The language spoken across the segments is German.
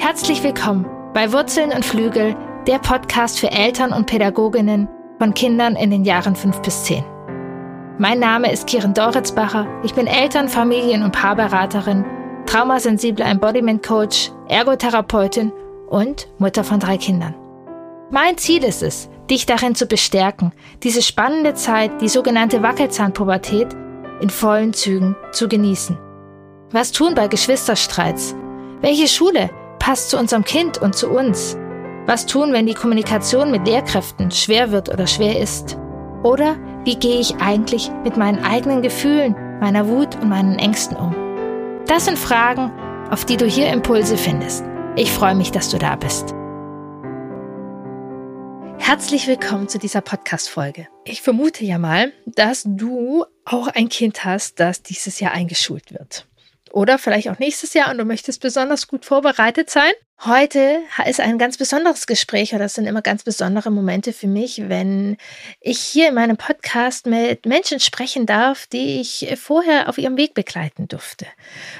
Herzlich willkommen bei Wurzeln und Flügel, der Podcast für Eltern und Pädagoginnen von Kindern in den Jahren 5 bis 10. Mein Name ist Kiren Doritzbacher. Ich bin Eltern-, Familien- und Paarberaterin, traumasensibler Embodiment Coach, Ergotherapeutin und Mutter von drei Kindern. Mein Ziel ist es, dich darin zu bestärken, diese spannende Zeit, die sogenannte Wackelzahnpubertät, in vollen Zügen zu genießen. Was tun bei Geschwisterstreits? Welche Schule passt zu unserem Kind und zu uns? Was tun, wenn die Kommunikation mit Lehrkräften schwer wird oder schwer ist? Oder wie gehe ich eigentlich mit meinen eigenen Gefühlen, meiner Wut und meinen Ängsten um? Das sind Fragen, auf die du hier Impulse findest. Ich freue mich, dass du da bist. Herzlich willkommen zu dieser Podcast-Folge. Ich vermute ja mal, dass du auch ein Kind hast, das dieses Jahr eingeschult wird oder vielleicht auch nächstes Jahr und du möchtest besonders gut vorbereitet sein. Heute ist ein ganz besonderes Gespräch oder das sind immer ganz besondere Momente für mich, wenn ich hier in meinem Podcast mit Menschen sprechen darf, die ich vorher auf ihrem Weg begleiten durfte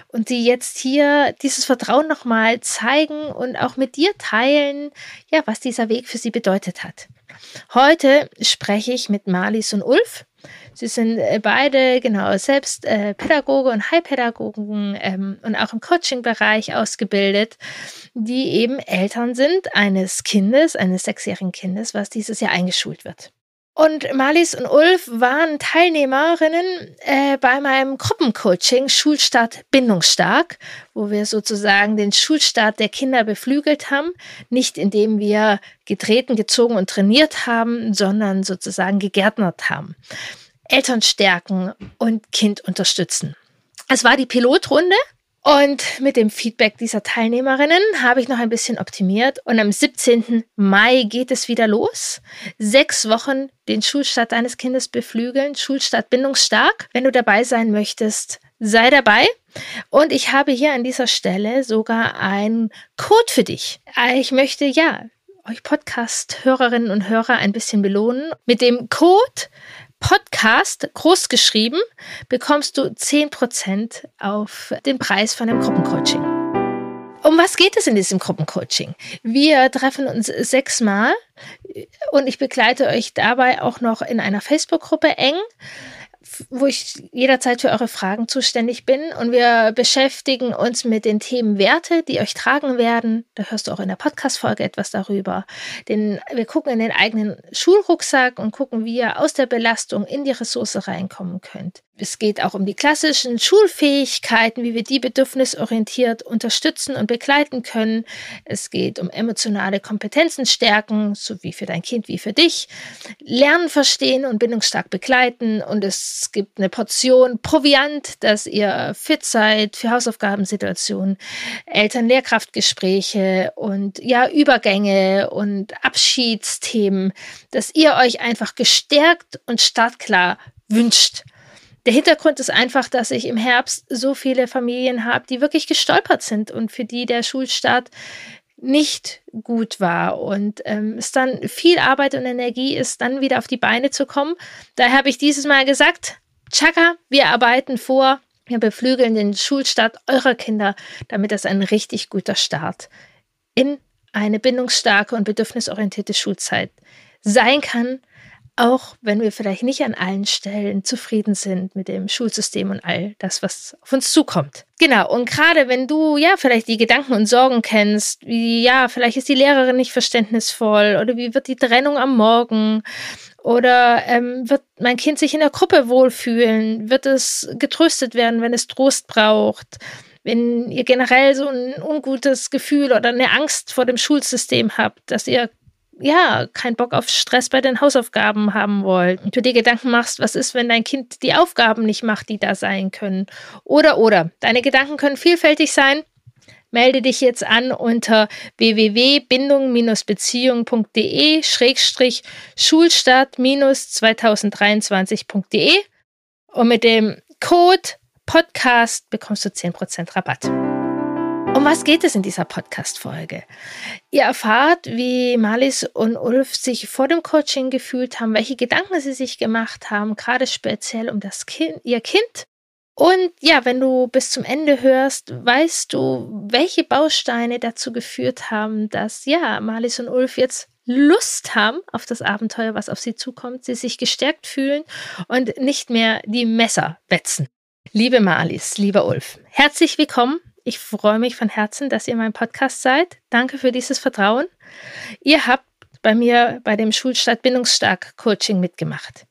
und die jetzt hier dieses Vertrauen nochmal zeigen und auch mit dir teilen, ja, was dieser Weg für sie bedeutet hat. Heute spreche ich mit Marlies und Ulf. Sie sind äh, beide genau selbst äh, Pädagoge und Heilpädagogen ähm, und auch im Coaching-Bereich ausgebildet, die eben Eltern sind eines Kindes, eines sechsjährigen Kindes, was dieses Jahr eingeschult wird. Und Marlies und Ulf waren Teilnehmerinnen äh, bei meinem Gruppencoaching Schulstart Bindungsstark, wo wir sozusagen den Schulstart der Kinder beflügelt haben, nicht indem wir getreten, gezogen und trainiert haben, sondern sozusagen gegärtnert haben. Eltern stärken und Kind unterstützen. Es war die Pilotrunde und mit dem Feedback dieser Teilnehmerinnen habe ich noch ein bisschen optimiert. Und am 17. Mai geht es wieder los. Sechs Wochen den Schulstart deines Kindes beflügeln. Schulstart bindungsstark. Wenn du dabei sein möchtest, sei dabei. Und ich habe hier an dieser Stelle sogar einen Code für dich. Ich möchte ja euch Podcast-Hörerinnen und Hörer ein bisschen belohnen. Mit dem Code Podcast groß geschrieben, bekommst du 10% auf den Preis von dem Gruppencoaching. Um was geht es in diesem Gruppencoaching? Wir treffen uns sechsmal und ich begleite euch dabei auch noch in einer Facebook-Gruppe eng wo ich jederzeit für eure Fragen zuständig bin. Und wir beschäftigen uns mit den Themen Werte, die euch tragen werden. Da hörst du auch in der Podcast-Folge etwas darüber. Den, wir gucken in den eigenen Schulrucksack und gucken, wie ihr aus der Belastung in die Ressource reinkommen könnt. Es geht auch um die klassischen Schulfähigkeiten, wie wir die bedürfnisorientiert unterstützen und begleiten können. Es geht um emotionale Kompetenzen stärken, sowie für dein Kind wie für dich. Lernen verstehen und bindungsstark begleiten. Und es gibt eine Portion Proviant, dass ihr fit seid für Hausaufgabensituationen, Eltern-Lehrkraftgespräche und ja, Übergänge und Abschiedsthemen, dass ihr euch einfach gestärkt und startklar wünscht. Der Hintergrund ist einfach, dass ich im Herbst so viele Familien habe, die wirklich gestolpert sind und für die der Schulstart nicht gut war und ähm, es dann viel Arbeit und Energie ist, dann wieder auf die Beine zu kommen. Daher habe ich dieses Mal gesagt, Chaka, wir arbeiten vor, wir beflügeln den Schulstart eurer Kinder, damit das ein richtig guter Start in eine bindungsstarke und bedürfnisorientierte Schulzeit sein kann auch wenn wir vielleicht nicht an allen Stellen zufrieden sind mit dem Schulsystem und all das, was auf uns zukommt. Genau, und gerade wenn du ja vielleicht die Gedanken und Sorgen kennst, wie ja, vielleicht ist die Lehrerin nicht verständnisvoll oder wie wird die Trennung am Morgen oder ähm, wird mein Kind sich in der Gruppe wohlfühlen, wird es getröstet werden, wenn es Trost braucht wenn ihr generell so ein ungutes Gefühl oder eine Angst vor dem Schulsystem habt, dass ihr ja, keinen Bock auf Stress bei den Hausaufgaben haben wollt und du dir Gedanken machst, was ist, wenn dein Kind die Aufgaben nicht macht, die da sein können. Oder, oder. Deine Gedanken können vielfältig sein. Melde dich jetzt an unter www.bindung-beziehung.de Schrägstrich Schulstart-2023.de und mit dem Code Podcast bekommst du 10% Rabatt. Um was geht es in dieser Podcast-Folge? Ihr erfahrt, wie Marlies und Ulf sich vor dem Coaching gefühlt haben, welche Gedanken sie sich gemacht haben, gerade speziell um das Kind, ihr Kind Und ja, wenn du bis zum Ende hörst, weißt du, welche Bausteine dazu geführt haben, dass ja, Marlies und Ulf jetzt Lust haben auf das Abenteuer, was auf sie zukommt, sie sich gestärkt fühlen und nicht mehr die Messer wetzen. Liebe Marlies, lieber Ulf, herzlich willkommen. Ich freue mich von Herzen, dass ihr mein Podcast seid. Danke für dieses Vertrauen. Ihr habt bei mir bei dem Schulstadt Bindungsstark Coaching mitgemacht.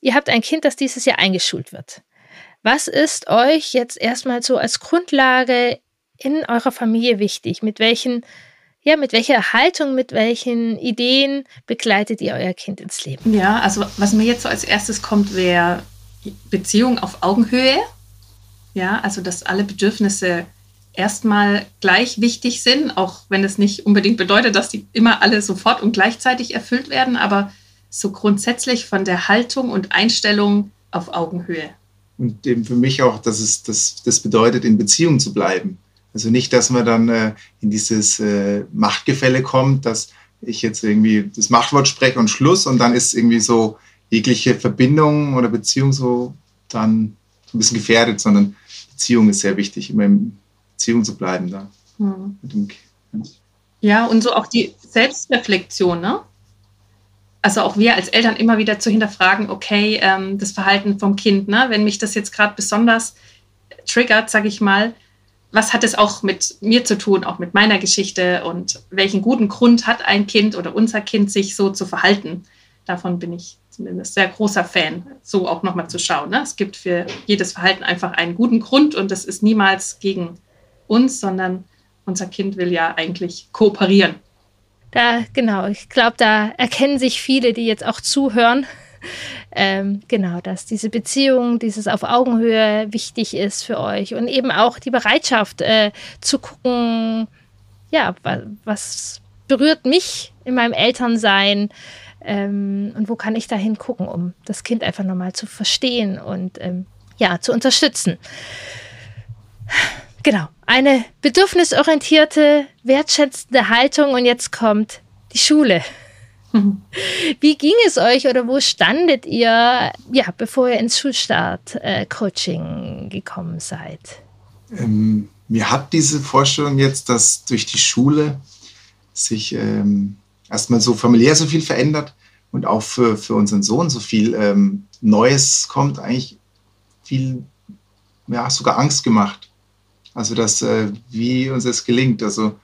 Ihr habt ein Kind, das dieses Jahr eingeschult wird. Was ist euch jetzt erstmal so als Grundlage in eurer Familie wichtig? Mit welchen, ja, mit welcher Haltung, mit welchen Ideen begleitet ihr euer Kind ins Leben? Ja, also was mir jetzt so als erstes kommt, wäre Beziehung auf Augenhöhe. Ja, also dass alle Bedürfnisse erstmal gleich wichtig sind, auch wenn es nicht unbedingt bedeutet, dass die immer alle sofort und gleichzeitig erfüllt werden, aber so grundsätzlich von der Haltung und Einstellung auf Augenhöhe und eben für mich auch, dass es das, das bedeutet, in Beziehung zu bleiben. Also nicht, dass man dann äh, in dieses äh, Machtgefälle kommt, dass ich jetzt irgendwie das Machtwort spreche und Schluss und dann ist irgendwie so jegliche Verbindung oder Beziehung so dann ein bisschen gefährdet, sondern Beziehung ist sehr wichtig, immer in Beziehung zu bleiben da. Mhm. Ja, und so auch die Selbstreflexion, ne? also auch wir als Eltern immer wieder zu hinterfragen, okay, ähm, das Verhalten vom Kind, ne? wenn mich das jetzt gerade besonders triggert, sage ich mal, was hat es auch mit mir zu tun, auch mit meiner Geschichte und welchen guten Grund hat ein Kind oder unser Kind, sich so zu verhalten? Davon bin ich zumindest sehr großer Fan, so auch nochmal zu schauen. Ne? Es gibt für jedes Verhalten einfach einen guten Grund und das ist niemals gegen uns, sondern unser Kind will ja eigentlich kooperieren. Da, genau, ich glaube, da erkennen sich viele, die jetzt auch zuhören. Ähm, genau, dass diese Beziehung, dieses auf Augenhöhe wichtig ist für euch und eben auch die Bereitschaft äh, zu gucken, ja, was berührt mich in meinem Elternsein ähm, und wo kann ich da hingucken, um das Kind einfach nochmal zu verstehen und ähm, ja, zu unterstützen. Genau, eine bedürfnisorientierte, wertschätzende Haltung und jetzt kommt die Schule. Mhm. Wie ging es euch oder wo standet ihr, ja, bevor ihr ins Schulstart-Coaching äh, gekommen seid? Ähm, mir hat diese Vorstellung jetzt, dass durch die Schule sich ähm, erstmal so familiär so viel verändert und auch für, für unseren Sohn so viel ähm, Neues kommt, eigentlich viel, ja, sogar Angst gemacht. Also dass, äh, wie uns das gelingt. Also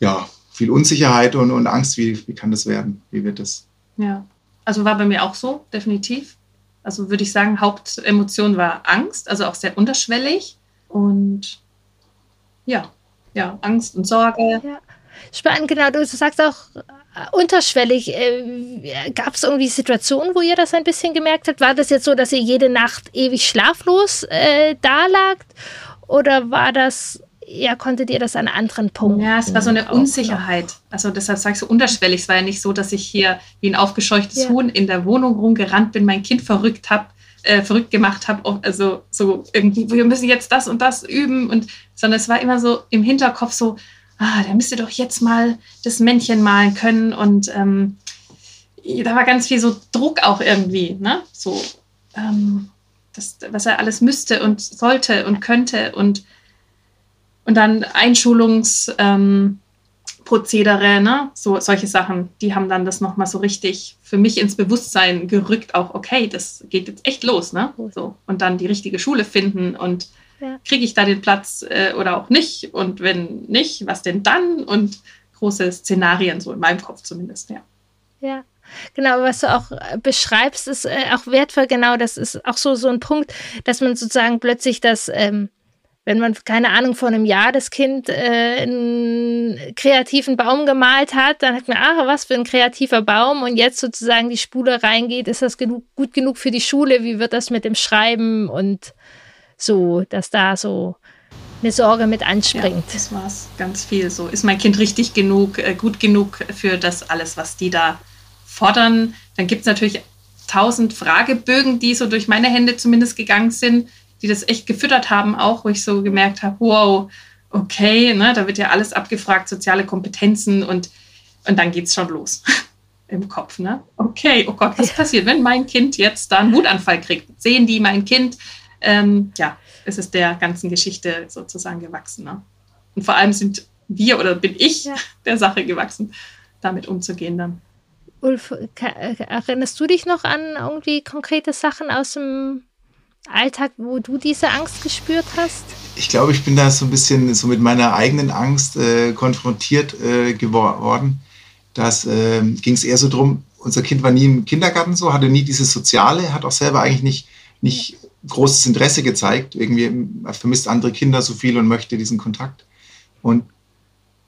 ja, viel Unsicherheit und, und Angst, wie, wie kann das werden? Wie wird das? Ja, also war bei mir auch so, definitiv. Also würde ich sagen, Hauptemotion war Angst, also auch sehr unterschwellig. Und ja, ja, Angst und Sorge. Ja. Spannend, genau. Du sagst auch äh, unterschwellig. Äh, Gab es irgendwie Situationen, wo ihr das ein bisschen gemerkt habt? War das jetzt so, dass ihr jede Nacht ewig schlaflos äh, da lagt? Oder war das, ja, konntet ihr das an anderen Punkten? Ja, es war so eine Unsicherheit. Also deshalb sage ich so unterschwellig. Es war ja nicht so, dass ich hier wie ein aufgescheuchtes ja. Huhn in der Wohnung rumgerannt bin, mein Kind verrückt habe. Äh, verrückt gemacht habe, also so irgendwie, wir müssen jetzt das und das üben und sondern es war immer so im Hinterkopf so, ah, der müsste doch jetzt mal das Männchen malen können und ähm, da war ganz viel so Druck auch irgendwie, ne? So, ähm, das, was er alles müsste und sollte und könnte und, und dann Einschulungsprozedere, ähm, ne? so, solche Sachen, die haben dann das nochmal so richtig für mich ins Bewusstsein gerückt, auch okay, das geht jetzt echt los, ne? So, und dann die richtige Schule finden und ja. kriege ich da den Platz äh, oder auch nicht und wenn nicht, was denn dann und große Szenarien, so in meinem Kopf zumindest, ja. Ja. Genau, was du auch äh, beschreibst, ist äh, auch wertvoll. Genau, das ist auch so, so ein Punkt, dass man sozusagen plötzlich das, ähm, wenn man, keine Ahnung, vor einem Jahr das Kind äh, einen kreativen Baum gemalt hat, dann hat man, ach, was für ein kreativer Baum und jetzt sozusagen die Spule reingeht, ist das genug, gut genug für die Schule? Wie wird das mit dem Schreiben und so, dass da so eine Sorge mit anspringt. Ja, das war es ganz viel so. Ist mein Kind richtig genug, äh, gut genug für das alles, was die da fordern. Dann gibt es natürlich tausend Fragebögen, die so durch meine Hände zumindest gegangen sind, die das echt gefüttert haben, auch wo ich so gemerkt habe, wow, okay, ne, da wird ja alles abgefragt, soziale Kompetenzen und, und dann geht es schon los im Kopf. Ne? Okay, oh Gott, was passiert, wenn mein Kind jetzt da einen Wutanfall kriegt? Sehen die mein Kind? Ähm, ja, ist es der ganzen Geschichte sozusagen gewachsen. Ne? Und vor allem sind wir oder bin ich ja. der Sache gewachsen, damit umzugehen dann. Ulf, erinnerst du dich noch an irgendwie konkrete Sachen aus dem Alltag, wo du diese Angst gespürt hast? Ich glaube, ich bin da so ein bisschen so mit meiner eigenen Angst äh, konfrontiert äh, geworden. Das äh, ging es eher so drum, unser Kind war nie im Kindergarten so, hatte nie dieses Soziale, hat auch selber eigentlich nicht, nicht großes Interesse gezeigt. Irgendwie er vermisst andere Kinder so viel und möchte diesen Kontakt. Und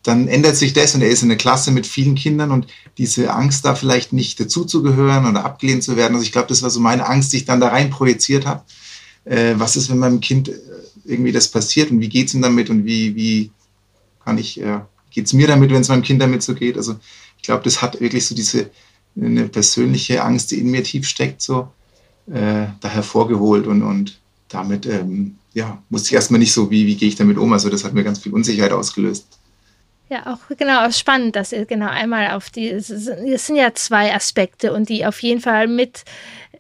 dann ändert sich das und er ist in der Klasse mit vielen Kindern und diese Angst, da vielleicht nicht dazuzugehören oder abgelehnt zu werden. Also ich glaube, das war so meine Angst, die ich dann da rein projiziert habe. Äh, was ist, wenn meinem Kind äh, irgendwie das passiert und wie geht es ihm damit und wie, wie kann ich, äh, geht es mir damit, wenn es meinem Kind damit so geht? Also ich glaube, das hat wirklich so diese eine persönliche Angst, die in mir tief steckt, so äh, da hervorgeholt und, und damit ja, ja, musste ich erstmal nicht so, wie, wie gehe ich damit um. Also das hat mir ganz viel Unsicherheit ausgelöst. Ja, auch genau spannend, dass ihr genau einmal auf die, es sind ja zwei Aspekte und die auf jeden Fall mit,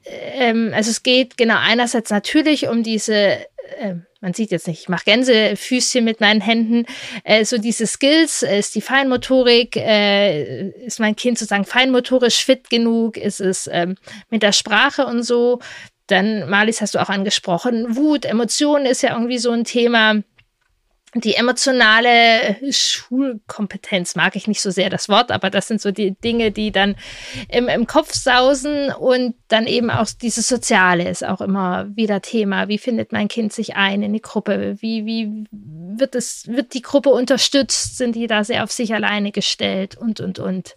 ähm, also es geht genau einerseits natürlich um diese, äh, man sieht jetzt nicht, ich mache Gänsefüßchen mit meinen Händen, äh, so diese Skills, äh, ist die Feinmotorik, äh, ist mein Kind sozusagen feinmotorisch fit genug, ist es ähm, mit der Sprache und so, dann, Marlies, hast du auch angesprochen, Wut, Emotionen ist ja irgendwie so ein Thema. Die emotionale Schulkompetenz mag ich nicht so sehr das Wort, aber das sind so die Dinge, die dann im, im Kopf sausen und dann eben auch dieses Soziale ist auch immer wieder Thema. Wie findet mein Kind sich ein in die Gruppe? Wie, wie wird es, wird die Gruppe unterstützt? Sind die da sehr auf sich alleine gestellt und, und, und.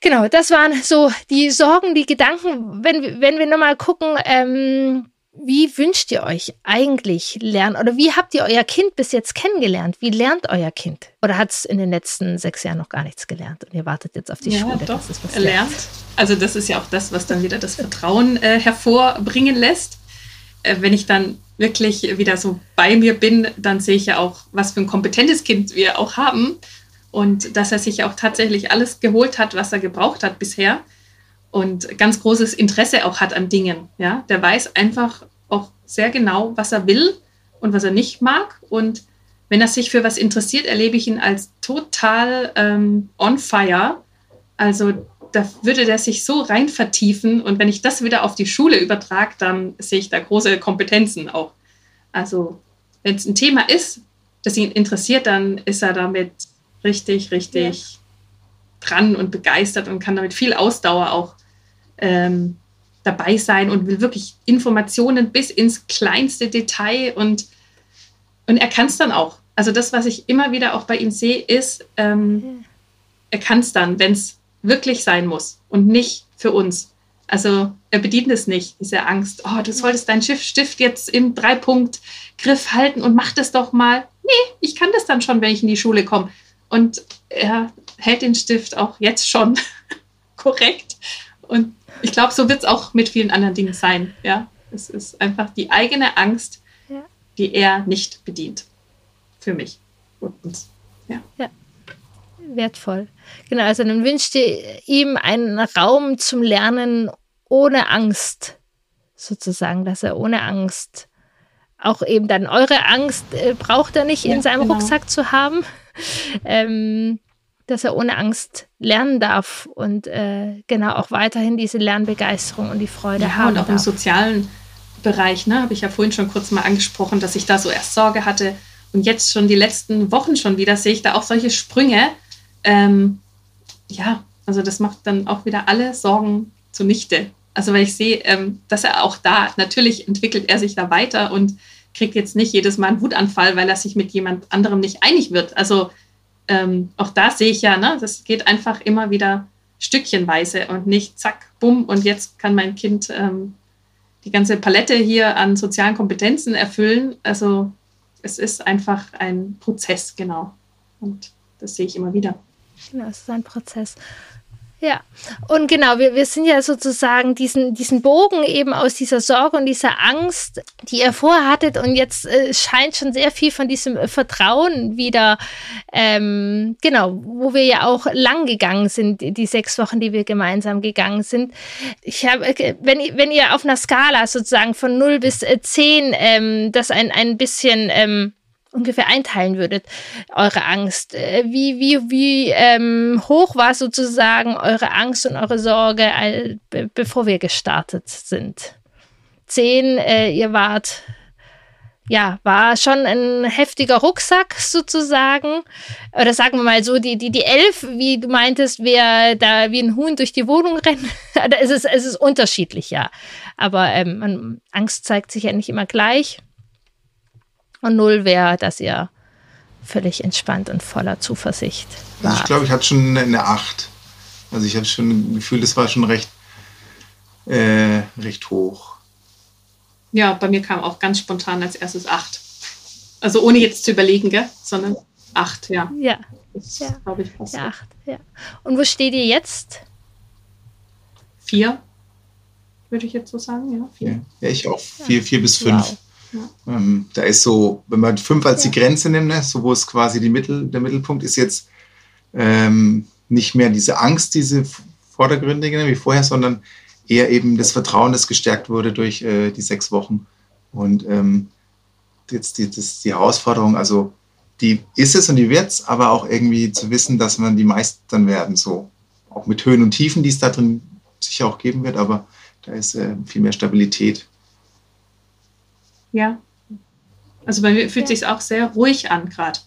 Genau, das waren so die Sorgen, die Gedanken. Wenn, wenn wir nochmal gucken, ähm, wie wünscht ihr euch eigentlich lernen oder wie habt ihr euer Kind bis jetzt kennengelernt? Wie lernt euer Kind? Oder hat es in den letzten sechs Jahren noch gar nichts gelernt und ihr wartet jetzt auf die ja, Schule? Doch, er lernt. Also das ist ja auch das, was dann wieder das Vertrauen äh, hervorbringen lässt. Äh, wenn ich dann wirklich wieder so bei mir bin, dann sehe ich ja auch, was für ein kompetentes Kind wir auch haben und dass er sich auch tatsächlich alles geholt hat, was er gebraucht hat bisher und ganz großes Interesse auch hat an Dingen. Ja, der weiß einfach auch sehr genau, was er will und was er nicht mag und wenn er sich für was interessiert, erlebe ich ihn als total ähm, on fire. Also da würde der sich so rein vertiefen und wenn ich das wieder auf die Schule übertrage, dann sehe ich da große Kompetenzen auch. Also wenn es ein Thema ist, das ihn interessiert, dann ist er damit richtig, richtig ja. dran und begeistert und kann damit viel Ausdauer auch ähm, dabei sein und will wirklich Informationen bis ins kleinste Detail und, und er kann es dann auch. Also das, was ich immer wieder auch bei ihm sehe, ist, ähm, er kann es dann, wenn es wirklich sein muss und nicht für uns. Also er bedient es nicht, diese Angst, oh, du solltest deinen Stift jetzt im Dreipunkt-Griff halten und mach das doch mal. Nee, ich kann das dann schon, wenn ich in die Schule komme. Und er hält den Stift auch jetzt schon korrekt. Und ich glaube, so wird es auch mit vielen anderen Dingen sein. Ja, es ist einfach die eigene Angst, ja. die er nicht bedient. Für mich und uns. Ja. ja. Wertvoll. Genau, also dann wünscht ihr ihm einen Raum zum Lernen ohne Angst, sozusagen, dass er ohne Angst auch eben dann eure Angst äh, braucht er nicht ja, in seinem genau. Rucksack zu haben, ähm, dass er ohne Angst lernen darf und äh, genau auch weiterhin diese Lernbegeisterung und die Freude ja, haben. Und auch darf. im sozialen Bereich, ne, habe ich ja vorhin schon kurz mal angesprochen, dass ich da so erst Sorge hatte und jetzt schon die letzten Wochen schon wieder sehe ich da auch solche Sprünge. Ähm, ja, also das macht dann auch wieder alle Sorgen zunichte. Also weil ich sehe, ähm, dass er auch da, natürlich entwickelt er sich da weiter und kriegt jetzt nicht jedes Mal einen Wutanfall, weil er sich mit jemand anderem nicht einig wird. Also ähm, auch da sehe ich ja, ne, das geht einfach immer wieder stückchenweise und nicht zack, bumm, und jetzt kann mein Kind ähm, die ganze Palette hier an sozialen Kompetenzen erfüllen. Also es ist einfach ein Prozess, genau. Und das sehe ich immer wieder. Genau, es ist ein Prozess. Ja, und genau, wir, wir sind ja sozusagen diesen, diesen Bogen eben aus dieser Sorge und dieser Angst, die ihr vorher hattet und jetzt äh, scheint schon sehr viel von diesem Vertrauen wieder, ähm, genau, wo wir ja auch lang gegangen sind, die sechs Wochen, die wir gemeinsam gegangen sind. Ich habe, äh, wenn, wenn ihr auf einer Skala sozusagen von 0 bis 10 äh, ähm, das ein, ein bisschen ähm, ungefähr einteilen würdet, eure Angst. Äh, wie, wie, wie ähm, hoch war sozusagen eure Angst und eure Sorge, be bevor wir gestartet sind? Zehn, äh, ihr wart, ja, war schon ein heftiger Rucksack sozusagen. Oder sagen wir mal so, die, die, die elf, wie du meintest, wer da wie ein Huhn durch die Wohnung rennt. es, ist, es ist unterschiedlich, ja. Aber ähm, Angst zeigt sich ja nicht immer gleich. Und null wäre, dass ihr völlig entspannt und voller Zuversicht war. Also ich glaube, ich hatte schon eine 8. Also ich habe schon ein Gefühl, das war schon recht, äh, recht hoch. Ja, bei mir kam auch ganz spontan als erstes 8. Also ohne jetzt zu überlegen, gell? sondern 8, ja. Ja. Das ja. glaube ich passt. Ja, 8, ja. Und wo steht ihr jetzt? 4, würde ich jetzt so sagen, ja. Vier. Ja, ich auch. 4 ja. bis 5. Wow. Ähm, da ist so, wenn man fünf als die Grenze nimmt, ne, so wo es quasi die Mittel, der Mittelpunkt ist jetzt ähm, nicht mehr diese Angst, diese vordergründige wie vorher, sondern eher eben das Vertrauen, das gestärkt wurde durch äh, die sechs Wochen. Und ähm, jetzt die, das, die Herausforderung, also die ist es und die wird es, aber auch irgendwie zu wissen, dass man die meistern werden, so auch mit Höhen und Tiefen, die es da drin sicher auch geben wird, aber da ist äh, viel mehr Stabilität. Ja. Also bei mir fühlt ja. sich auch sehr ruhig an gerade.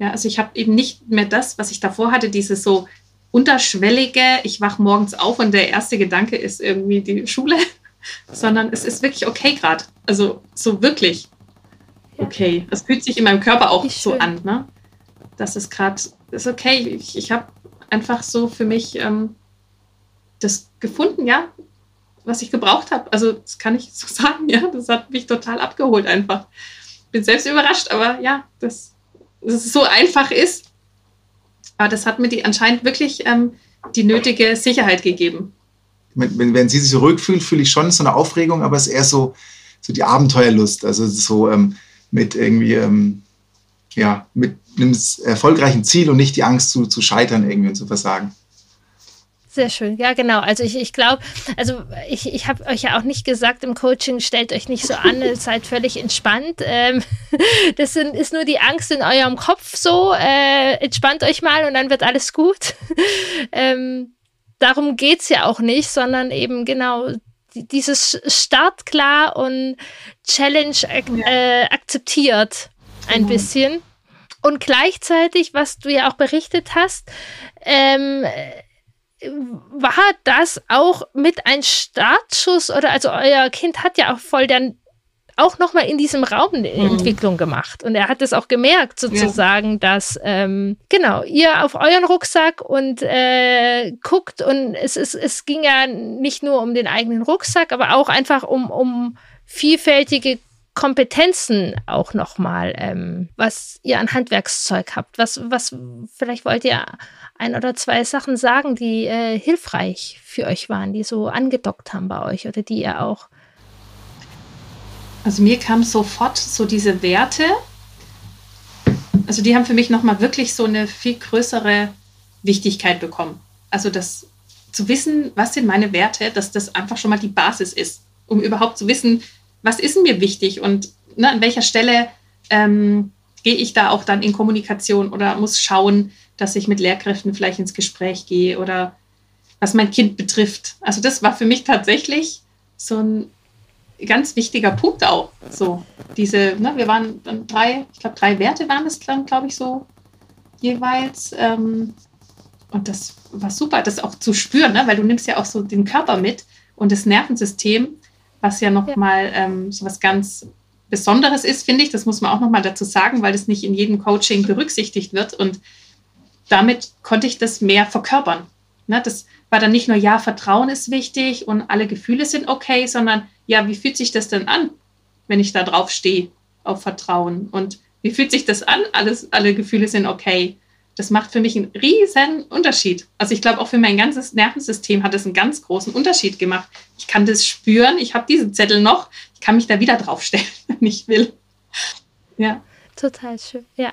Ja, also ich habe eben nicht mehr das, was ich davor hatte, dieses so unterschwellige, ich wache morgens auf und der erste Gedanke ist irgendwie die Schule, sondern es ist wirklich okay gerade. Also so wirklich okay. Es fühlt sich in meinem Körper auch so an, ne? Das ist gerade, ist okay. Ich, ich habe einfach so für mich ähm, das gefunden, ja was ich gebraucht habe. Also das kann ich so sagen, ja, das hat mich total abgeholt einfach. Bin selbst überrascht, aber ja, dass, dass es so einfach ist. Aber das hat mir die anscheinend wirklich ähm, die nötige Sicherheit gegeben. Wenn, wenn, sie sich ruhig fühlt, fühle ich schon so eine Aufregung, aber es ist eher so, so die Abenteuerlust. Also so ähm, mit irgendwie, ähm, ja, mit einem erfolgreichen Ziel und nicht die Angst zu, zu scheitern irgendwie und zu versagen. Sehr schön, ja genau. Also ich, ich glaube, also ich, ich habe euch ja auch nicht gesagt im Coaching, stellt euch nicht so an, seid völlig entspannt. Ähm, das sind, ist nur die Angst in eurem Kopf so. Äh, entspannt euch mal und dann wird alles gut. ähm, darum geht es ja auch nicht, sondern eben genau dieses startklar und Challenge äh, akzeptiert ein mhm. bisschen. Und gleichzeitig, was du ja auch berichtet hast, ähm, war das auch mit ein Startschuss oder also euer Kind hat ja auch voll dann auch nochmal in diesem Raum eine mhm. Entwicklung gemacht. Und er hat es auch gemerkt, sozusagen, ja. dass, ähm, genau, ihr auf euren Rucksack und äh, guckt und es, es, es ging ja nicht nur um den eigenen Rucksack, aber auch einfach um, um vielfältige Kompetenzen auch nochmal, ähm, was ihr an Handwerkszeug habt. Was, was, vielleicht wollt ihr ein oder zwei Sachen sagen, die äh, hilfreich für euch waren, die so angedockt haben bei euch oder die ihr auch. Also mir kam sofort so diese Werte, also die haben für mich nochmal wirklich so eine viel größere Wichtigkeit bekommen. Also das zu wissen, was sind meine Werte, dass das einfach schon mal die Basis ist, um überhaupt zu wissen, was ist mir wichtig und ne, an welcher Stelle ähm, gehe ich da auch dann in Kommunikation oder muss schauen, dass ich mit Lehrkräften vielleicht ins Gespräch gehe oder was mein Kind betrifft. Also das war für mich tatsächlich so ein ganz wichtiger Punkt auch. So diese, ne, wir waren dann drei, ich glaube drei Werte waren es dann, glaube ich, so jeweils. Ähm, und das war super, das auch zu spüren, ne? weil du nimmst ja auch so den Körper mit und das Nervensystem, was ja nochmal ja. ähm, so was ganz Besonderes ist, finde ich. Das muss man auch nochmal dazu sagen, weil das nicht in jedem Coaching berücksichtigt wird. Und damit konnte ich das mehr verkörpern. Ne, das war dann nicht nur, ja, Vertrauen ist wichtig und alle Gefühle sind okay, sondern ja, wie fühlt sich das denn an, wenn ich da drauf stehe, auf Vertrauen? Und wie fühlt sich das an? Alles, alle Gefühle sind okay. Das macht für mich einen riesen Unterschied. Also ich glaube, auch für mein ganzes Nervensystem hat es einen ganz großen Unterschied gemacht. Ich kann das spüren, ich habe diese Zettel noch, ich kann mich da wieder draufstellen, wenn ich will. Ja. Total schön, ja.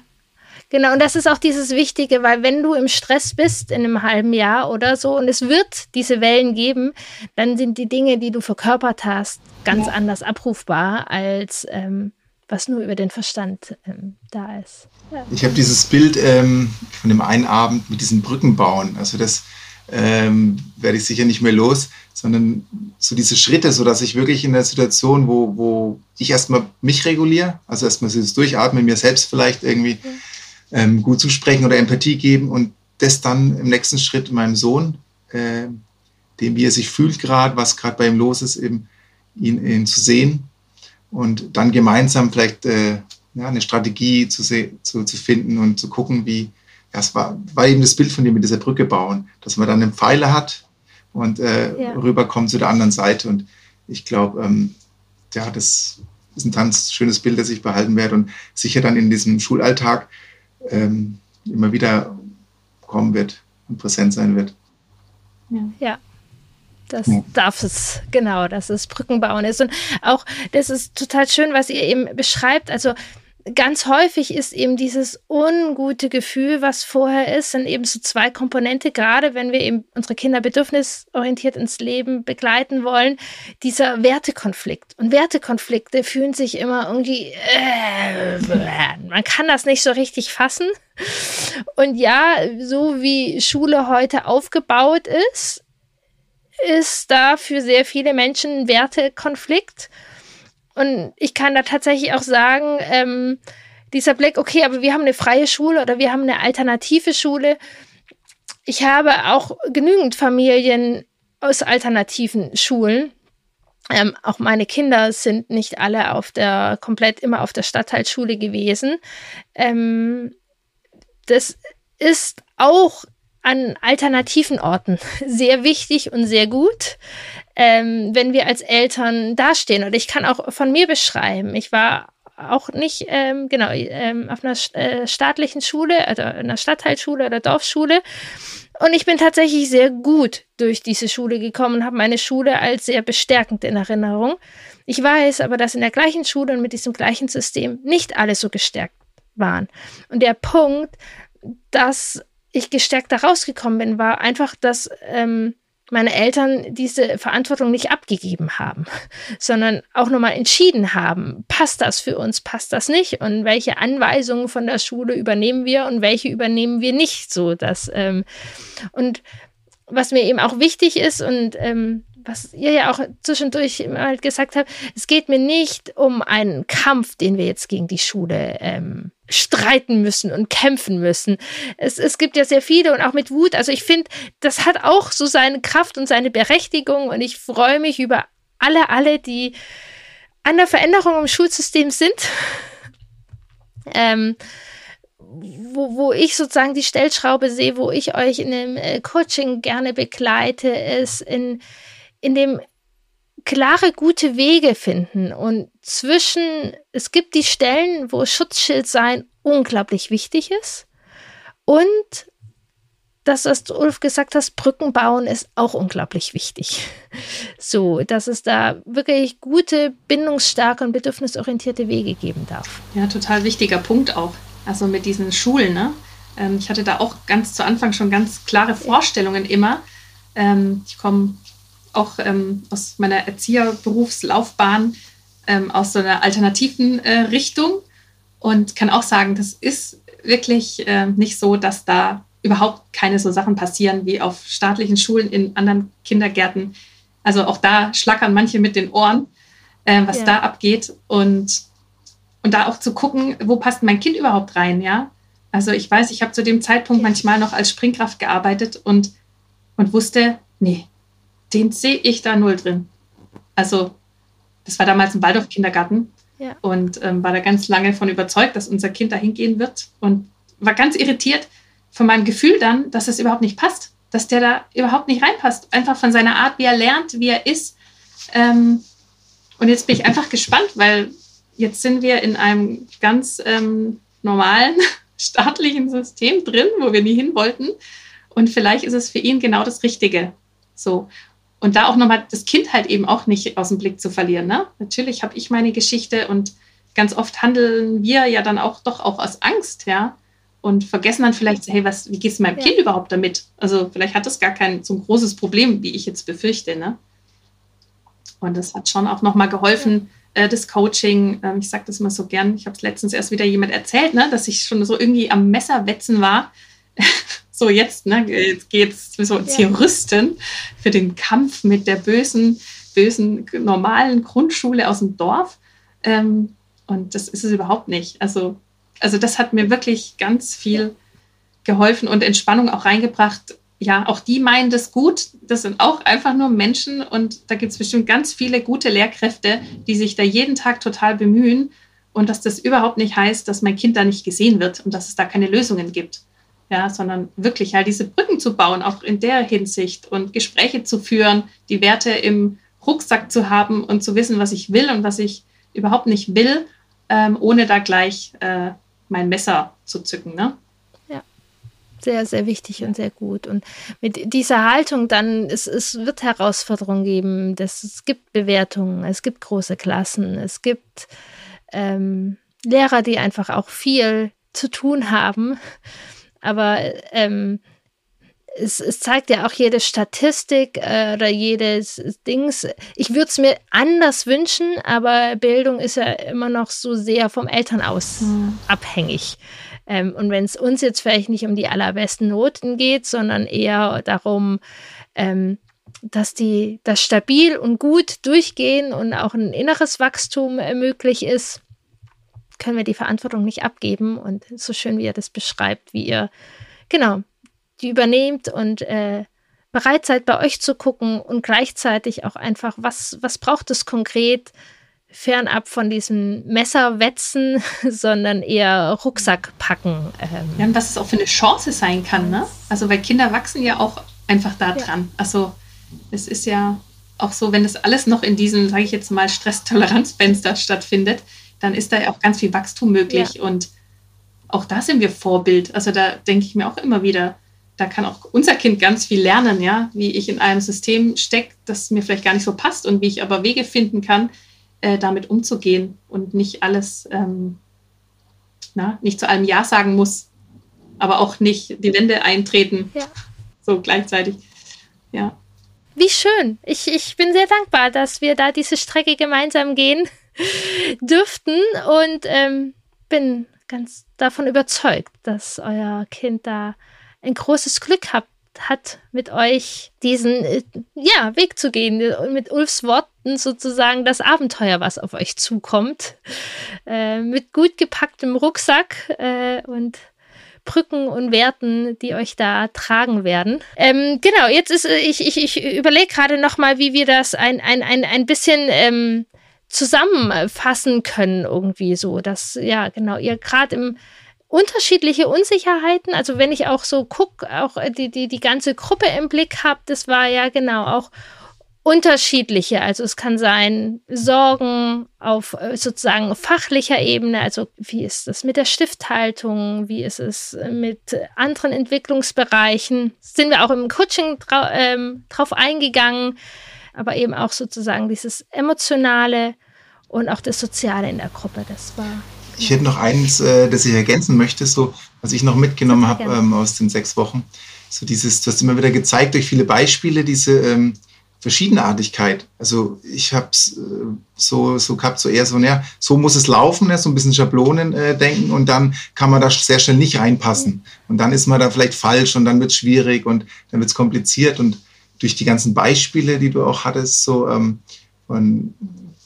Genau, und das ist auch dieses Wichtige, weil wenn du im Stress bist in einem halben Jahr oder so und es wird diese Wellen geben, dann sind die Dinge, die du verkörpert hast, ganz ja. anders abrufbar, als ähm, was nur über den Verstand ähm, da ist. Ja. Ich habe dieses Bild ähm, von dem einen Abend mit diesen Brücken bauen. Also das ähm, werde ich sicher nicht mehr los, sondern so diese Schritte, so dass ich wirklich in der Situation, wo, wo ich erstmal mich reguliere, also erstmal das Durchatmen, mir selbst vielleicht irgendwie ähm, gut zu sprechen oder Empathie geben und das dann im nächsten Schritt meinem Sohn, äh, dem wie er sich fühlt gerade, was gerade bei ihm los ist, eben ihn, ihn zu sehen und dann gemeinsam vielleicht äh, ja, eine Strategie zu, zu, zu finden und zu gucken, wie, ja, es war, war eben das Bild von dem mit dieser Brücke bauen, dass man dann einen Pfeiler hat und äh, ja. rüberkommt zu der anderen Seite und ich glaube, ähm, ja, das ist ein ganz schönes Bild, das ich behalten werde und sicher dann in diesem Schulalltag ähm, immer wieder kommen wird und präsent sein wird. Ja. ja. Das ja. darf es, genau, dass es Brückenbauen ist. Und auch, das ist total schön, was ihr eben beschreibt. Also, ganz häufig ist eben dieses ungute Gefühl, was vorher ist, sind eben so zwei Komponente, gerade wenn wir eben unsere Kinder bedürfnisorientiert ins Leben begleiten wollen, dieser Wertekonflikt. Und Wertekonflikte fühlen sich immer irgendwie, äh, man kann das nicht so richtig fassen. Und ja, so wie Schule heute aufgebaut ist, ist da für sehr viele Menschen ein Wertekonflikt. Und ich kann da tatsächlich auch sagen, ähm, dieser Blick, okay, aber wir haben eine freie Schule oder wir haben eine alternative Schule. Ich habe auch genügend Familien aus alternativen Schulen. Ähm, auch meine Kinder sind nicht alle auf der, komplett immer auf der Stadtteilschule gewesen. Ähm, das ist auch an alternativen Orten sehr wichtig und sehr gut ähm, wenn wir als Eltern dastehen. Und ich kann auch von mir beschreiben, ich war auch nicht, ähm, genau, ähm, auf einer äh, staatlichen Schule, also einer Stadtteilschule oder Dorfschule. Und ich bin tatsächlich sehr gut durch diese Schule gekommen und habe meine Schule als sehr bestärkend in Erinnerung. Ich weiß aber, dass in der gleichen Schule und mit diesem gleichen System nicht alle so gestärkt waren. Und der Punkt, dass ich gestärkt da rausgekommen bin, war einfach, dass ähm, meine Eltern diese Verantwortung nicht abgegeben haben, sondern auch nochmal entschieden haben, passt das für uns, passt das nicht und welche Anweisungen von der Schule übernehmen wir und welche übernehmen wir nicht so. Dass, ähm, und was mir eben auch wichtig ist und ähm, was ihr ja auch zwischendurch mal gesagt habt, es geht mir nicht um einen Kampf, den wir jetzt gegen die Schule ähm, streiten müssen und kämpfen müssen. Es, es gibt ja sehr viele und auch mit Wut. Also ich finde, das hat auch so seine Kraft und seine Berechtigung und ich freue mich über alle, alle, die an der Veränderung im Schulsystem sind. ähm, wo, wo ich sozusagen die Stellschraube sehe, wo ich euch in dem äh, Coaching gerne begleite, ist in in dem klare, gute Wege finden und zwischen, es gibt die Stellen, wo Schutzschild sein unglaublich wichtig ist und das, was du Ulf gesagt hast, Brücken bauen ist auch unglaublich wichtig. So, dass es da wirklich gute, bindungsstarke und bedürfnisorientierte Wege geben darf. Ja, total wichtiger Punkt auch. Also mit diesen Schulen, ne? Ähm, ich hatte da auch ganz zu Anfang schon ganz klare Vorstellungen immer. Ähm, ich komme auch ähm, aus meiner Erzieherberufslaufbahn ähm, aus so einer alternativen äh, Richtung und kann auch sagen, das ist wirklich äh, nicht so, dass da überhaupt keine so Sachen passieren wie auf staatlichen Schulen in anderen Kindergärten. Also auch da schlackern manche mit den Ohren, äh, was ja. da abgeht und und da auch zu gucken, wo passt mein Kind überhaupt rein, ja? Also ich weiß, ich habe zu dem Zeitpunkt manchmal noch als Springkraft gearbeitet und, und wusste, nee, den sehe ich da null drin. Also, das war damals ein Waldorf-Kindergarten ja. und ähm, war da ganz lange von überzeugt, dass unser Kind da hingehen wird und war ganz irritiert von meinem Gefühl dann, dass es überhaupt nicht passt, dass der da überhaupt nicht reinpasst. Einfach von seiner Art, wie er lernt, wie er ist. Ähm, und jetzt bin ich einfach gespannt, weil jetzt sind wir in einem ganz ähm, normalen staatlichen System drin, wo wir nie hin wollten. Und vielleicht ist es für ihn genau das Richtige. So. Und da auch nochmal das Kind halt eben auch nicht aus dem Blick zu verlieren. Ne? Natürlich habe ich meine Geschichte und ganz oft handeln wir ja dann auch doch auch aus Angst, ja. Und vergessen dann vielleicht, hey, was, wie geht es meinem ja. Kind überhaupt damit? Also vielleicht hat das gar kein so ein großes Problem, wie ich jetzt befürchte. Ne? Und das hat schon auch nochmal geholfen, ja. äh, das Coaching. Ähm, ich sage das immer so gern. Ich habe es letztens erst wieder jemand erzählt, ne, dass ich schon so irgendwie am Messerwetzen war. so jetzt, ne, jetzt geht's so uns ja. hier rüsten für den Kampf mit der bösen, bösen normalen Grundschule aus dem Dorf. Ähm, und das ist es überhaupt nicht. Also, also das hat mir wirklich ganz viel geholfen und Entspannung auch reingebracht. Ja, auch die meinen das gut. Das sind auch einfach nur Menschen und da gibt es bestimmt ganz viele gute Lehrkräfte, die sich da jeden Tag total bemühen und dass das überhaupt nicht heißt, dass mein Kind da nicht gesehen wird und dass es da keine Lösungen gibt ja, sondern wirklich halt diese Brücken zu bauen, auch in der Hinsicht und Gespräche zu führen, die Werte im Rucksack zu haben und zu wissen, was ich will und was ich überhaupt nicht will, ähm, ohne da gleich äh, mein Messer zu zücken. Ne? Ja, sehr, sehr wichtig und sehr gut. Und mit dieser Haltung dann, es, es wird Herausforderungen geben, das, es gibt Bewertungen, es gibt große Klassen, es gibt ähm, Lehrer, die einfach auch viel zu tun haben aber ähm, es, es, zeigt ja auch jede Statistik äh, oder jedes Dings. Ich würde es mir anders wünschen, aber Bildung ist ja immer noch so sehr vom Elternhaus mhm. abhängig. Ähm, und wenn es uns jetzt vielleicht nicht um die allerbesten Noten geht, sondern eher darum, ähm, dass die das stabil und gut durchgehen und auch ein inneres Wachstum äh, möglich ist, können wir die Verantwortung nicht abgeben. Und so schön, wie ihr das beschreibt, wie ihr, genau, die übernehmt und äh, bereit seid, bei euch zu gucken und gleichzeitig auch einfach, was, was braucht es konkret, fernab von diesem Messerwetzen, sondern eher Rucksack packen. Ähm. Ja, und was es auch für eine Chance sein kann, ne? Also, weil Kinder wachsen ja auch einfach da dran. Ja. Also, es ist ja auch so, wenn das alles noch in diesem, sage ich jetzt mal, Stresstoleranzfenster stattfindet, dann ist da ja auch ganz viel Wachstum möglich. Ja. Und auch da sind wir Vorbild. Also da denke ich mir auch immer wieder, da kann auch unser Kind ganz viel lernen, ja, wie ich in einem System stecke, das mir vielleicht gar nicht so passt und wie ich aber Wege finden kann, äh, damit umzugehen und nicht alles, ähm, na, nicht zu allem Ja sagen muss, aber auch nicht die Wände eintreten. Ja. So gleichzeitig. Ja. Wie schön. Ich, ich bin sehr dankbar, dass wir da diese Strecke gemeinsam gehen dürften und ähm, bin ganz davon überzeugt, dass euer Kind da ein großes Glück habt, hat, mit euch diesen äh, ja, Weg zu gehen und mit Ulfs Worten sozusagen das Abenteuer, was auf euch zukommt, äh, mit gut gepacktem Rucksack äh, und Brücken und Werten, die euch da tragen werden. Ähm, genau, jetzt ist äh, ich, ich, ich überlege gerade noch mal, wie wir das ein, ein, ein, ein bisschen ähm, zusammenfassen können, irgendwie so, dass, ja, genau, ihr gerade im unterschiedliche Unsicherheiten, also wenn ich auch so gucke, auch die, die, die ganze Gruppe im Blick habe, das war ja genau auch unterschiedliche. Also es kann sein Sorgen auf äh, sozusagen fachlicher Ebene, also wie ist das mit der Stifthaltung, wie ist es mit anderen Entwicklungsbereichen. Sind wir auch im Coaching drau ähm, drauf eingegangen aber eben auch sozusagen dieses Emotionale und auch das Soziale in der Gruppe. Das war. Ich hätte noch eins, äh, das ich ergänzen möchte, so was ich noch mitgenommen habe ähm, aus den sechs Wochen. So dieses, du hast immer wieder gezeigt durch viele Beispiele diese ähm, Verschiedenartigkeit. Also ich habe es äh, so, so gehabt, so eher so, naja, so muss es laufen, ja, so ein bisschen Schablonen äh, denken und dann kann man da sehr schnell nicht reinpassen. Und dann ist man da vielleicht falsch und dann wird es schwierig und dann wird es kompliziert und durch die ganzen Beispiele, die du auch hattest, so ähm, von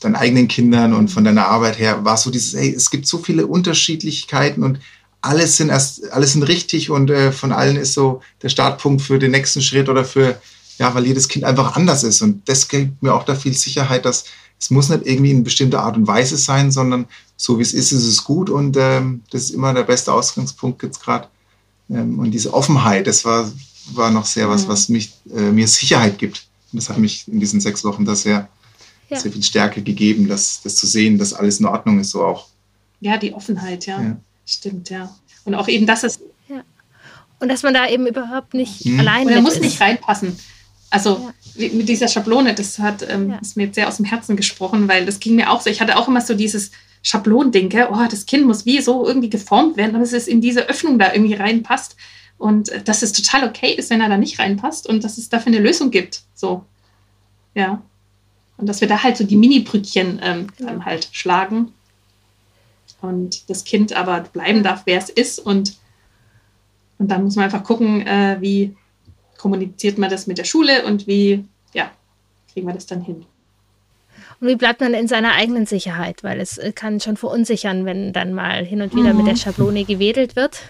deinen eigenen Kindern und von deiner Arbeit her, war so dieses, hey, es gibt so viele Unterschiedlichkeiten und alles sind erst, alles sind richtig und äh, von allen ist so der Startpunkt für den nächsten Schritt oder für, ja, weil jedes Kind einfach anders ist. Und das gibt mir auch da viel Sicherheit, dass es muss nicht irgendwie in bestimmter Art und Weise sein, sondern so wie es ist, ist es gut und ähm, das ist immer der beste Ausgangspunkt jetzt gerade. Ähm, und diese Offenheit, das war war noch sehr was, mhm. was mich, äh, mir Sicherheit gibt. Und das hat mich in diesen sechs Wochen da sehr, ja. sehr viel Stärke gegeben, das, das zu sehen, dass alles in Ordnung ist, so auch. Ja, die Offenheit, ja. ja. Stimmt, ja. Und auch eben, dass es. Ja. Und dass man da eben überhaupt nicht mhm. allein Und er muss ist. nicht reinpassen. Also ja. mit dieser Schablone, das hat ähm, ja. ist mir jetzt sehr aus dem Herzen gesprochen, weil das ging mir auch so. Ich hatte auch immer so dieses Schablonding, oh, das Kind muss wie so irgendwie geformt werden, dass es in diese Öffnung da irgendwie reinpasst. Und äh, dass es total okay ist, wenn er da nicht reinpasst und dass es dafür eine Lösung gibt. So. Ja. Und dass wir da halt so die Mini-Brütchen ähm, ja. halt schlagen. Und das Kind aber bleiben darf, wer es ist. Und, und dann muss man einfach gucken, äh, wie kommuniziert man das mit der Schule und wie, ja, kriegen wir das dann hin. Und wie bleibt man in seiner eigenen Sicherheit? Weil es äh, kann schon verunsichern, wenn dann mal hin und wieder mhm. mit der mhm. Schablone gewedelt wird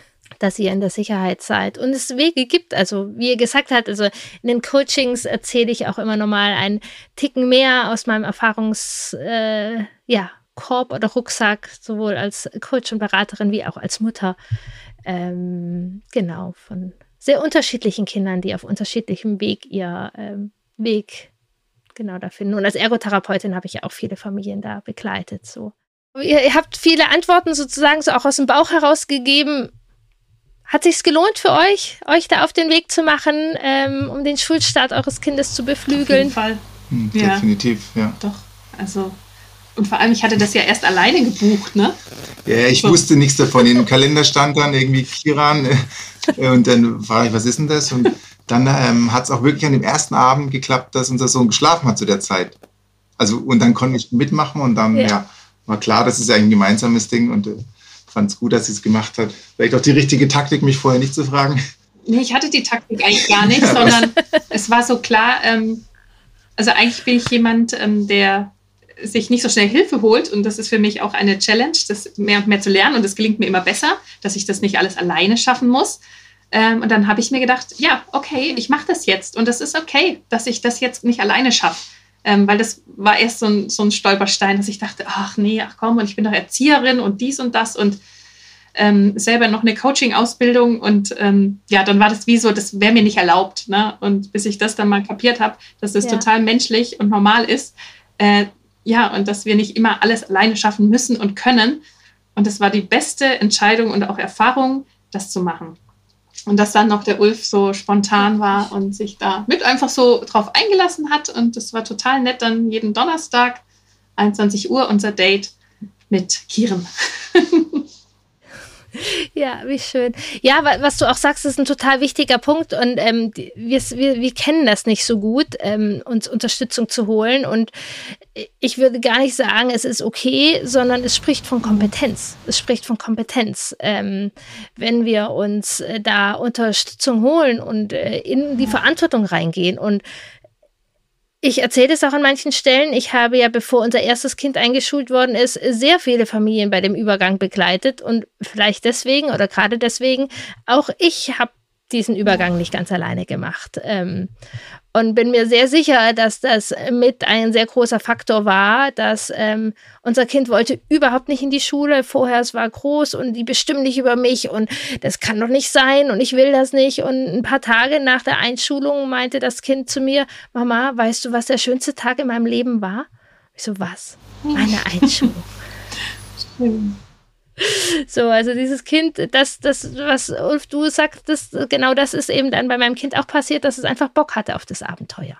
dass ihr in der Sicherheit seid und es Wege gibt. Also wie ihr gesagt habt, also in den Coachings erzähle ich auch immer nochmal einen Ticken mehr aus meinem Erfahrungs, äh, ja, Korb oder Rucksack, sowohl als Coach und Beraterin wie auch als Mutter. Ähm, genau, von sehr unterschiedlichen Kindern, die auf unterschiedlichem Weg ihr ähm, Weg genau da finden. Und als Ergotherapeutin habe ich ja auch viele Familien da begleitet. So. Ihr, habt viele Antworten sozusagen so auch aus dem Bauch herausgegeben. Hat sich's gelohnt für euch, euch da auf den Weg zu machen, ähm, um den Schulstart eures Kindes zu beflügeln? Auf jeden Fall. Hm, definitiv, ja. ja. Doch, also und vor allem, ich hatte das ja erst alleine gebucht, ne? Ja, ich so. wusste nichts davon. Im Kalender stand dann irgendwie Kiran äh, und dann war ich, was ist denn das? Und dann ähm, hat es auch wirklich an dem ersten Abend geklappt, dass unser Sohn geschlafen hat zu der Zeit. Also und dann konnte ich mitmachen und dann ja. ja war klar, das ist ja ein gemeinsames Ding und äh, fand es gut, dass sie es gemacht hat. Vielleicht auch die richtige Taktik, mich vorher nicht zu fragen. Nee, ich hatte die Taktik eigentlich gar nicht, sondern es war so klar, ähm, also eigentlich bin ich jemand, ähm, der sich nicht so schnell Hilfe holt. Und das ist für mich auch eine Challenge, das mehr und mehr zu lernen. Und es gelingt mir immer besser, dass ich das nicht alles alleine schaffen muss. Ähm, und dann habe ich mir gedacht, ja, okay, ich mache das jetzt. Und das ist okay, dass ich das jetzt nicht alleine schaffe. Ähm, weil das war erst so ein, so ein Stolperstein, dass ich dachte, ach nee, ach komm, und ich bin doch Erzieherin und dies und das und ähm, selber noch eine Coaching-Ausbildung und ähm, ja, dann war das wie so, das wäre mir nicht erlaubt. Ne? Und bis ich das dann mal kapiert habe, dass es das ja. total menschlich und normal ist, äh, ja, und dass wir nicht immer alles alleine schaffen müssen und können. Und das war die beste Entscheidung und auch Erfahrung, das zu machen. Und dass dann noch der Ulf so spontan war und sich da mit einfach so drauf eingelassen hat. Und das war total nett. Dann jeden Donnerstag, 21 Uhr, unser Date mit Kieren. Ja, wie schön. Ja, was du auch sagst, ist ein total wichtiger Punkt und ähm, wir, wir, wir kennen das nicht so gut, ähm, uns Unterstützung zu holen und ich würde gar nicht sagen, es ist okay, sondern es spricht von Kompetenz. Es spricht von Kompetenz, ähm, wenn wir uns äh, da Unterstützung holen und äh, in die Verantwortung reingehen und ich erzähle es auch an manchen Stellen. Ich habe ja, bevor unser erstes Kind eingeschult worden ist, sehr viele Familien bei dem Übergang begleitet und vielleicht deswegen oder gerade deswegen auch ich habe diesen Übergang nicht ganz alleine gemacht. Ähm, und bin mir sehr sicher, dass das mit ein sehr großer Faktor war, dass ähm, unser Kind wollte überhaupt nicht in die Schule. Vorher es war groß und die bestimmen nicht über mich und das kann doch nicht sein und ich will das nicht. Und ein paar Tage nach der Einschulung meinte das Kind zu mir, Mama, weißt du, was der schönste Tag in meinem Leben war? Ich so, was? Eine Einschulung. Schön. So, also dieses Kind, das, das, was Ulf, du sagst, das, genau das ist eben dann bei meinem Kind auch passiert, dass es einfach Bock hatte auf das Abenteuer.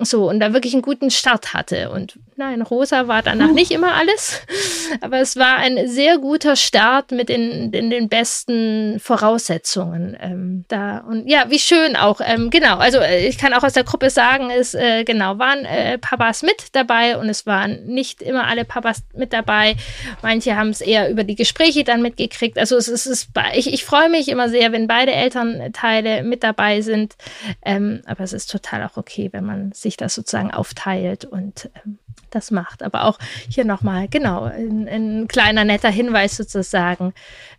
So, und da wirklich einen guten Start hatte. Und nein, rosa war danach nicht immer alles, aber es war ein sehr guter Start mit den, den, den besten Voraussetzungen ähm, da. Und ja, wie schön auch. Ähm, genau, also äh, ich kann auch aus der Gruppe sagen, es äh, genau waren äh, Papas mit dabei und es waren nicht immer alle Papas mit dabei. Manche haben es eher über die Gespräche dann mitgekriegt. Also es es ist ich, ich freue mich immer sehr, wenn beide Elternteile mit dabei sind. Ähm, aber es ist total auch okay, wenn man sich sich das sozusagen aufteilt und ähm, das macht. Aber auch hier nochmal, genau, ein, ein, kleiner netter Hinweis sozusagen.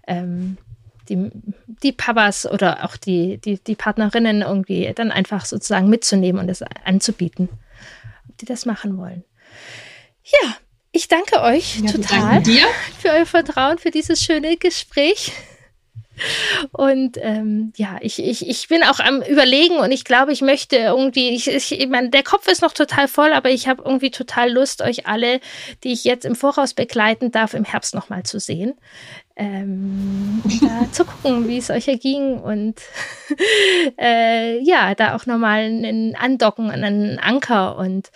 Ähm, die, die Papas oder auch die, die, die Partnerinnen irgendwie dann einfach sozusagen mitzunehmen und es anzubieten, die das machen wollen. Ja, ich danke euch ja, total für euer Vertrauen, für dieses schöne Gespräch. Und ähm, ja, ich, ich, ich bin auch am Überlegen und ich glaube, ich möchte irgendwie, ich, ich, ich meine, der Kopf ist noch total voll, aber ich habe irgendwie total Lust, euch alle, die ich jetzt im Voraus begleiten darf, im Herbst nochmal zu sehen. Ähm, da zu gucken, wie es euch erging und äh, ja, da auch nochmal einen Andocken an einen Anker. Und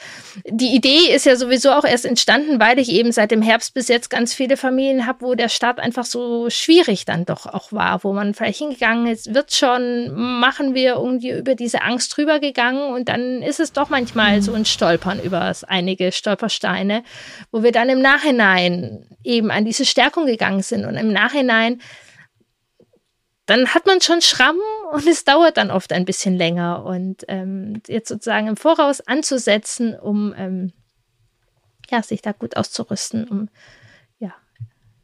die Idee ist ja sowieso auch erst entstanden, weil ich eben seit dem Herbst bis jetzt ganz viele Familien habe, wo der Start einfach so schwierig dann doch auch war, wo man vielleicht hingegangen ist, wird schon, machen wir irgendwie über diese Angst drüber gegangen und dann ist es doch manchmal so ein Stolpern über einige Stolpersteine, wo wir dann im Nachhinein eben an diese Stärkung gegangen sind und im Nachhinein, dann hat man schon Schramm und es dauert dann oft ein bisschen länger. Und ähm, jetzt sozusagen im Voraus anzusetzen, um ähm, ja, sich da gut auszurüsten, um ja,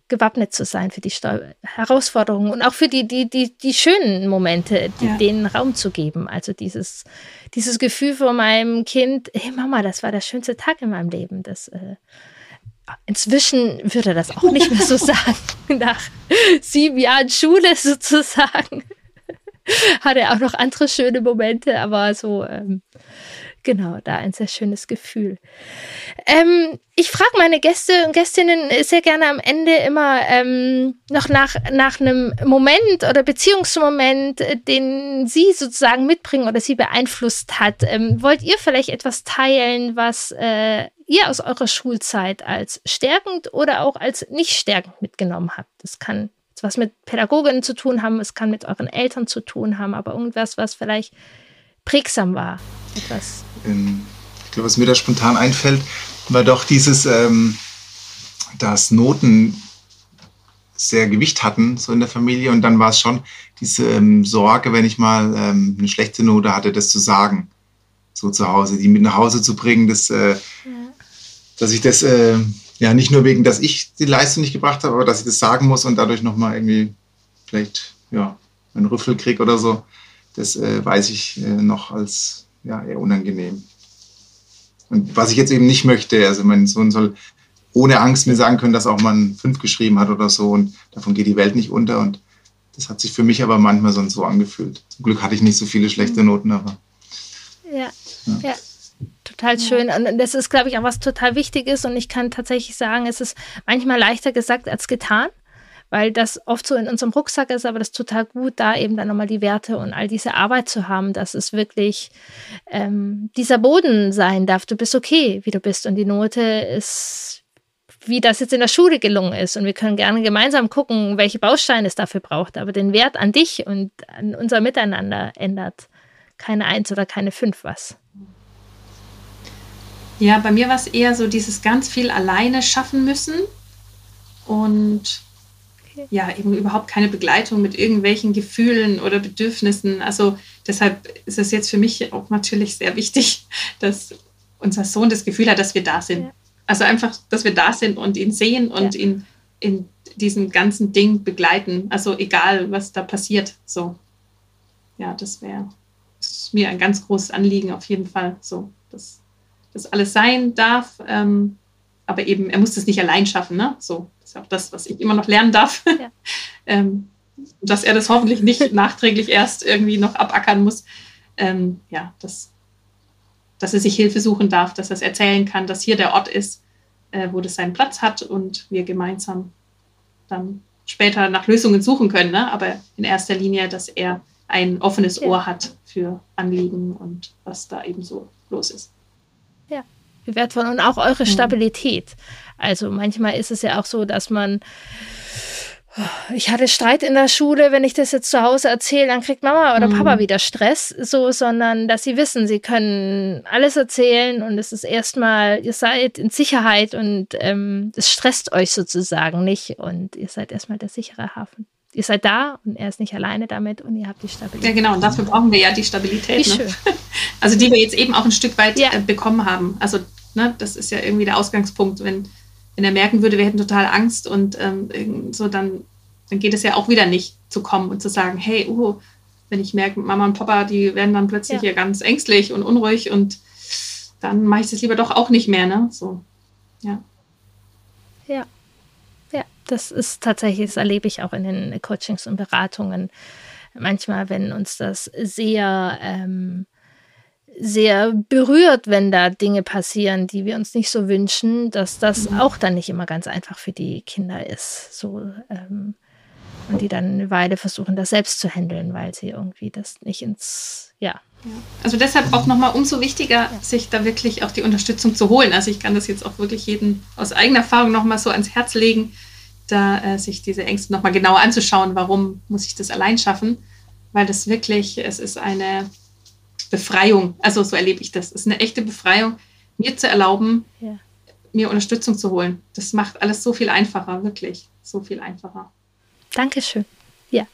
gewappnet zu sein für die Steu Herausforderungen und auch für die, die, die, die schönen Momente, die, ja. denen Raum zu geben. Also dieses, dieses Gefühl von meinem Kind, hey Mama, das war der schönste Tag in meinem Leben. Das äh, Inzwischen würde er das auch nicht mehr so sagen. Nach sieben Jahren Schule sozusagen hat er auch noch andere schöne Momente, aber so, ähm, genau, da ein sehr schönes Gefühl. Ähm, ich frage meine Gäste und Gästinnen sehr gerne am Ende immer ähm, noch nach, nach einem Moment oder Beziehungsmoment, äh, den Sie sozusagen mitbringen oder Sie beeinflusst hat. Ähm, wollt ihr vielleicht etwas teilen, was äh, ihr aus eurer Schulzeit als stärkend oder auch als nicht stärkend mitgenommen habt. Das kann was mit Pädagoginnen zu tun haben, es kann mit euren Eltern zu tun haben, aber irgendwas, was vielleicht prägsam war. Etwas. Ähm, ich glaube, was mir da spontan einfällt, war doch dieses, ähm, dass Noten sehr Gewicht hatten, so in der Familie. Und dann war es schon diese ähm, Sorge, wenn ich mal ähm, eine schlechte Note hatte, das zu sagen, so zu Hause, die mit nach Hause zu bringen, das äh, ja dass ich das äh, ja nicht nur wegen, dass ich die Leistung nicht gebracht habe, aber dass ich das sagen muss und dadurch nochmal irgendwie vielleicht ja, einen Rüffel kriege oder so, das äh, weiß ich äh, noch als ja, eher unangenehm. Und was ich jetzt eben nicht möchte, also mein Sohn soll ohne Angst mir sagen können, dass auch man fünf geschrieben hat oder so und davon geht die Welt nicht unter und das hat sich für mich aber manchmal so, so angefühlt. Zum Glück hatte ich nicht so viele schlechte Noten, aber. Ja, ja. ja total schön. Und das ist, glaube ich, auch was total wichtig ist. Und ich kann tatsächlich sagen, es ist manchmal leichter gesagt als getan, weil das oft so in unserem Rucksack ist, aber das ist total gut, da eben dann nochmal die Werte und all diese Arbeit zu haben, dass es wirklich ähm, dieser Boden sein darf. Du bist okay, wie du bist. Und die Note ist wie das jetzt in der Schule gelungen ist. Und wir können gerne gemeinsam gucken, welche Bausteine es dafür braucht. Aber den Wert an dich und an unser Miteinander ändert keine Eins oder keine Fünf was. Ja, bei mir war es eher so dieses ganz viel alleine schaffen müssen und okay. ja, eben überhaupt keine Begleitung mit irgendwelchen Gefühlen oder Bedürfnissen. Also deshalb ist es jetzt für mich auch natürlich sehr wichtig, dass unser Sohn das Gefühl hat, dass wir da sind. Ja. Also einfach, dass wir da sind und ihn sehen und ja. ihn in diesem ganzen Ding begleiten. Also egal, was da passiert. So, ja, das wäre mir ein ganz großes Anliegen auf jeden Fall. So, das das alles sein darf. Ähm, aber eben, er muss das nicht allein schaffen. Ne? So, das ist auch das, was ich immer noch lernen darf. Ja. ähm, dass er das hoffentlich nicht nachträglich erst irgendwie noch abackern muss. Ähm, ja, dass, dass er sich Hilfe suchen darf, dass er es erzählen kann, dass hier der Ort ist, äh, wo das seinen Platz hat und wir gemeinsam dann später nach Lösungen suchen können. Ne? Aber in erster Linie, dass er ein offenes Ohr hat für Anliegen und was da eben so los ist. Ja, wertvoll. Und auch eure mhm. Stabilität. Also manchmal ist es ja auch so, dass man ich hatte Streit in der Schule, wenn ich das jetzt zu Hause erzähle, dann kriegt Mama oder Papa mhm. wieder Stress, so, sondern dass sie wissen, sie können alles erzählen und es ist erstmal, ihr seid in Sicherheit und ähm, es stresst euch sozusagen nicht und ihr seid erstmal der sichere Hafen. Ihr seid da und er ist nicht alleine damit und ihr habt die Stabilität. Ja, genau, und dafür brauchen wir ja die Stabilität. Wie ne? Also die wir jetzt eben auch ein Stück weit ja. äh, bekommen haben. Also ne, das ist ja irgendwie der Ausgangspunkt. Wenn, wenn er merken würde, wir hätten total Angst und ähm, so, dann, dann geht es ja auch wieder nicht zu kommen und zu sagen, hey, uh, wenn ich merke, Mama und Papa, die werden dann plötzlich ja. hier ganz ängstlich und unruhig und dann mache ich das lieber doch auch nicht mehr, ne? So, ja. Ja. Das ist tatsächlich, das erlebe ich auch in den Coachings und Beratungen. Manchmal, wenn uns das sehr ähm, sehr berührt, wenn da Dinge passieren, die wir uns nicht so wünschen, dass das mhm. auch dann nicht immer ganz einfach für die Kinder ist. So, ähm, und die dann eine Weile versuchen, das selbst zu handeln, weil sie irgendwie das nicht ins, ja. Also deshalb auch nochmal umso wichtiger, ja. sich da wirklich auch die Unterstützung zu holen. Also ich kann das jetzt auch wirklich jedem aus eigener Erfahrung nochmal so ans Herz legen, da äh, sich diese Ängste nochmal genauer anzuschauen, warum muss ich das allein schaffen, weil das wirklich, es ist eine Befreiung, also so erlebe ich das, es ist eine echte Befreiung, mir zu erlauben, ja. mir Unterstützung zu holen. Das macht alles so viel einfacher, wirklich so viel einfacher. Dankeschön. Ja.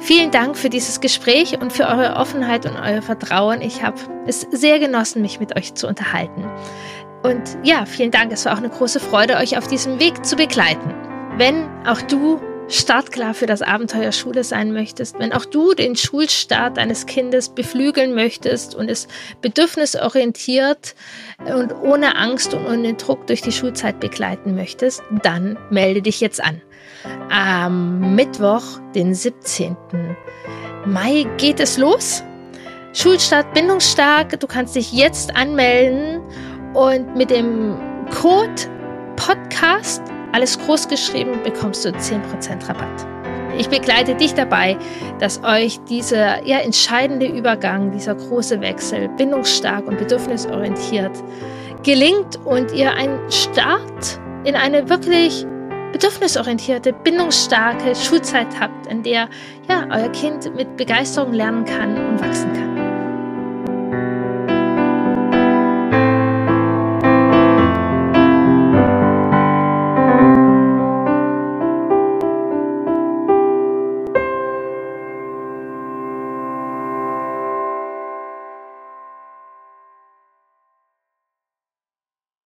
Vielen Dank für dieses Gespräch und für eure Offenheit und euer Vertrauen. Ich habe es sehr genossen, mich mit euch zu unterhalten. Und ja, vielen Dank. Es war auch eine große Freude, euch auf diesem Weg zu begleiten. Wenn auch du startklar für das Abenteuer Schule sein möchtest, wenn auch du den Schulstart deines Kindes beflügeln möchtest und es bedürfnisorientiert und ohne Angst und ohne Druck durch die Schulzeit begleiten möchtest, dann melde dich jetzt an. Am Mittwoch, den 17. Mai, geht es los. Schulstart bindungsstark. Du kannst dich jetzt anmelden und mit dem Code Podcast, alles groß geschrieben, bekommst du 10% Rabatt. Ich begleite dich dabei, dass euch dieser ja, entscheidende Übergang, dieser große Wechsel, bindungsstark und bedürfnisorientiert, gelingt und ihr einen Start in eine wirklich bedürfnisorientierte, bindungsstarke Schulzeit habt, in der ja, euer Kind mit Begeisterung lernen kann und wachsen kann.